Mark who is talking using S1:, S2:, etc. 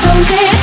S1: Don't care.